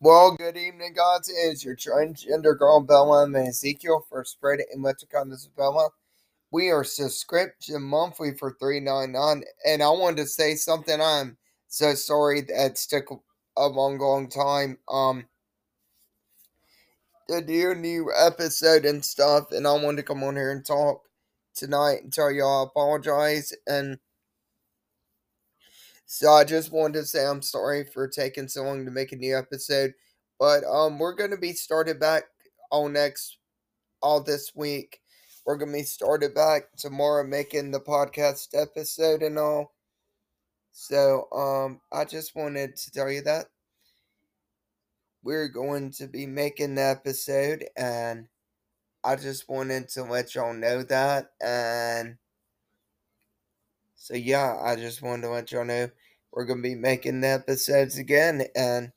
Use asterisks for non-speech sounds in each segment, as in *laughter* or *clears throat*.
Well, good evening, guys. It's your transgender girl Bella and Ezekiel for Spread It and Metricon. This is Bella. We are subscription monthly for three nine nine, and I wanted to say something. I'm so sorry that took a long, long time. Um, to do a new episode and stuff, and I wanted to come on here and talk tonight and tell y'all I apologize and. So I just wanted to say I'm sorry for taking so long to make a new episode. But um we're gonna be started back all next all this week. We're gonna be started back tomorrow making the podcast episode and all. So um I just wanted to tell you that. We're going to be making the episode and I just wanted to let y'all know that and so yeah, I just wanted to let y'all know we're gonna be making the episodes again and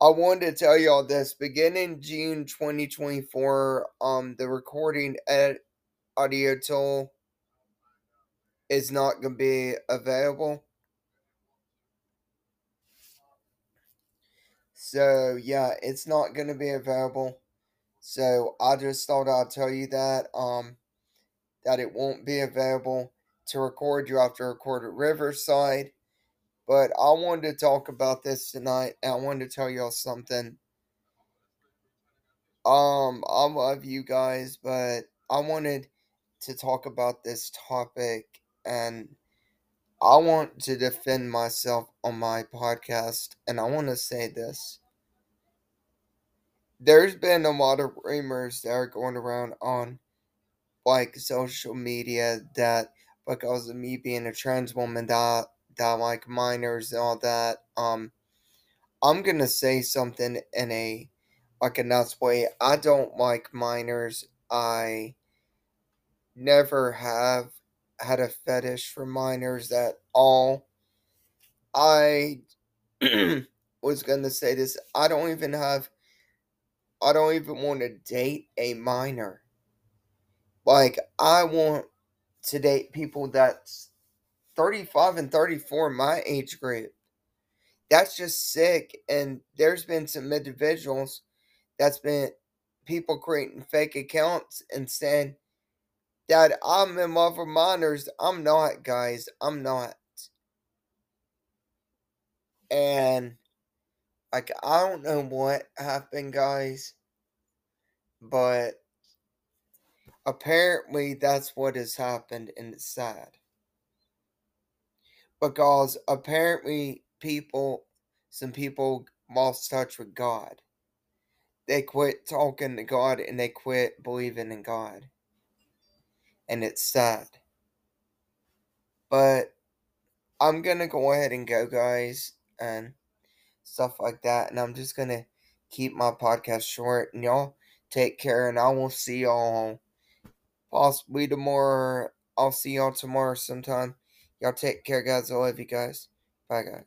I wanted to tell y'all this beginning June 2024, um the recording at audio tool is not gonna be available. So yeah, it's not gonna be available. So I just thought I'd tell you that um that it won't be available to record. You have to record at Riverside. But I wanted to talk about this tonight I wanted to tell y'all something. Um, I love you guys, but I wanted to talk about this topic and I want to defend myself on my podcast and I want to say this. There's been a lot of rumors that are going around on like social media that because of me being a trans woman that that like minors and all that, um I'm gonna say something in a like a nuts way. I don't like minors. I never have had a fetish for minors at all. I *clears throat* was gonna say this. I don't even have I don't even want to date a minor. Like I want to date people that's 35 and 34 my age group. That's just sick and there's been some individuals that's been people creating fake accounts and saying that I'm in love with minors. I'm not, guys. I'm not. And like I don't know what happened, guys, but apparently that's what has happened and it's sad. Because apparently people some people lost touch with God. They quit talking to God and they quit believing in God. And it's sad. But I'm going to go ahead and go, guys, and stuff like that. And I'm just going to keep my podcast short. And y'all take care. And I will see y'all possibly tomorrow. I'll see y'all tomorrow sometime. Y'all take care, guys. I love you guys. Bye, guys.